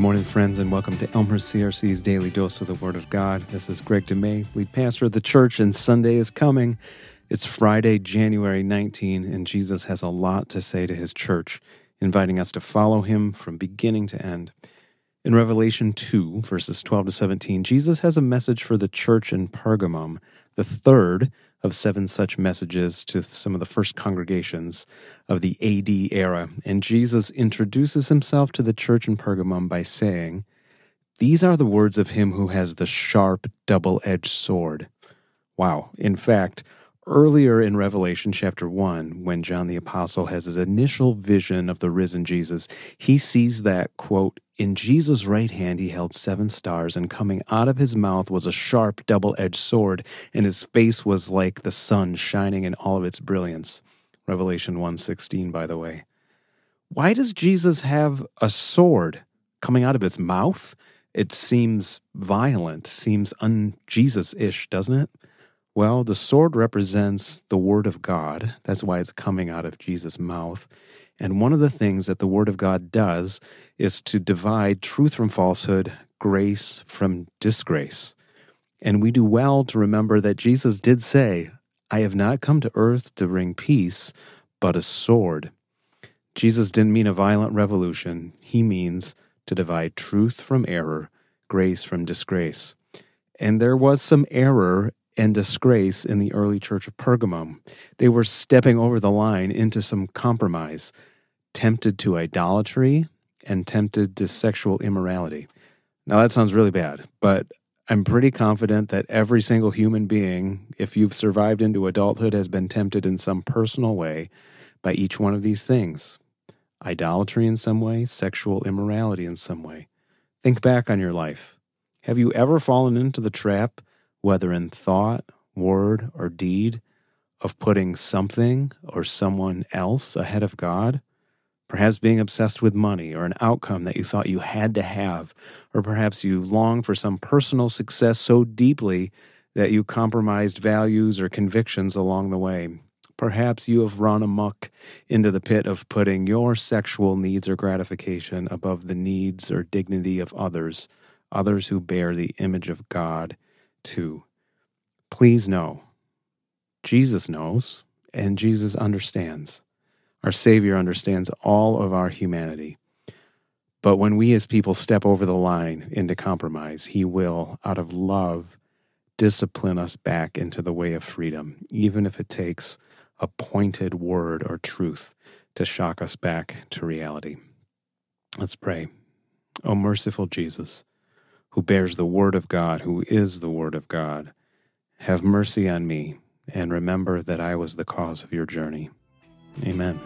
morning, friends, and welcome to Elmhurst CRC's Daily Dose of the Word of God. This is Gregg DeMey, lead pastor of the church, and Sunday is coming. It's Friday, January 19, and Jesus has a lot to say to his church, inviting us to follow him from beginning to end. In Revelation 2, verses 12 to 17, Jesus has a message for the church in Pergamum, the third of seven such messages to some of the first congregations of the AD era. And Jesus introduces himself to the church in Pergamum by saying, These are the words of him who has the sharp, double edged sword. Wow. In fact, earlier in Revelation chapter 1, when John the Apostle has his initial vision of the risen Jesus, he sees that, quote, in Jesus' right hand he held seven stars, and coming out of his mouth was a sharp, double edged sword, and his face was like the sun shining in all of its brilliance. Revelation 1:16, by the way. Why does Jesus have a sword coming out of his mouth? It seems violent, seems un Jesus ish, doesn't it? Well, the sword represents the Word of God. That's why it's coming out of Jesus' mouth. And one of the things that the Word of God does is to divide truth from falsehood, grace from disgrace. And we do well to remember that Jesus did say, I have not come to earth to bring peace, but a sword. Jesus didn't mean a violent revolution, he means to divide truth from error, grace from disgrace. And there was some error and disgrace in the early church of Pergamum. They were stepping over the line into some compromise, tempted to idolatry and tempted to sexual immorality. Now, that sounds really bad, but I'm pretty confident that every single human being, if you've survived into adulthood, has been tempted in some personal way by each one of these things idolatry in some way, sexual immorality in some way. Think back on your life. Have you ever fallen into the trap whether in thought, word, or deed, of putting something or someone else ahead of God? Perhaps being obsessed with money or an outcome that you thought you had to have, or perhaps you long for some personal success so deeply that you compromised values or convictions along the way. Perhaps you have run amuck into the pit of putting your sexual needs or gratification above the needs or dignity of others, others who bear the image of God too. Please know, Jesus knows and Jesus understands. Our Savior understands all of our humanity. But when we as people step over the line into compromise, He will, out of love, discipline us back into the way of freedom, even if it takes a pointed word or truth to shock us back to reality. Let's pray. O merciful Jesus, who bears the Word of God, who is the Word of God, have mercy on me and remember that I was the cause of your journey. Amen.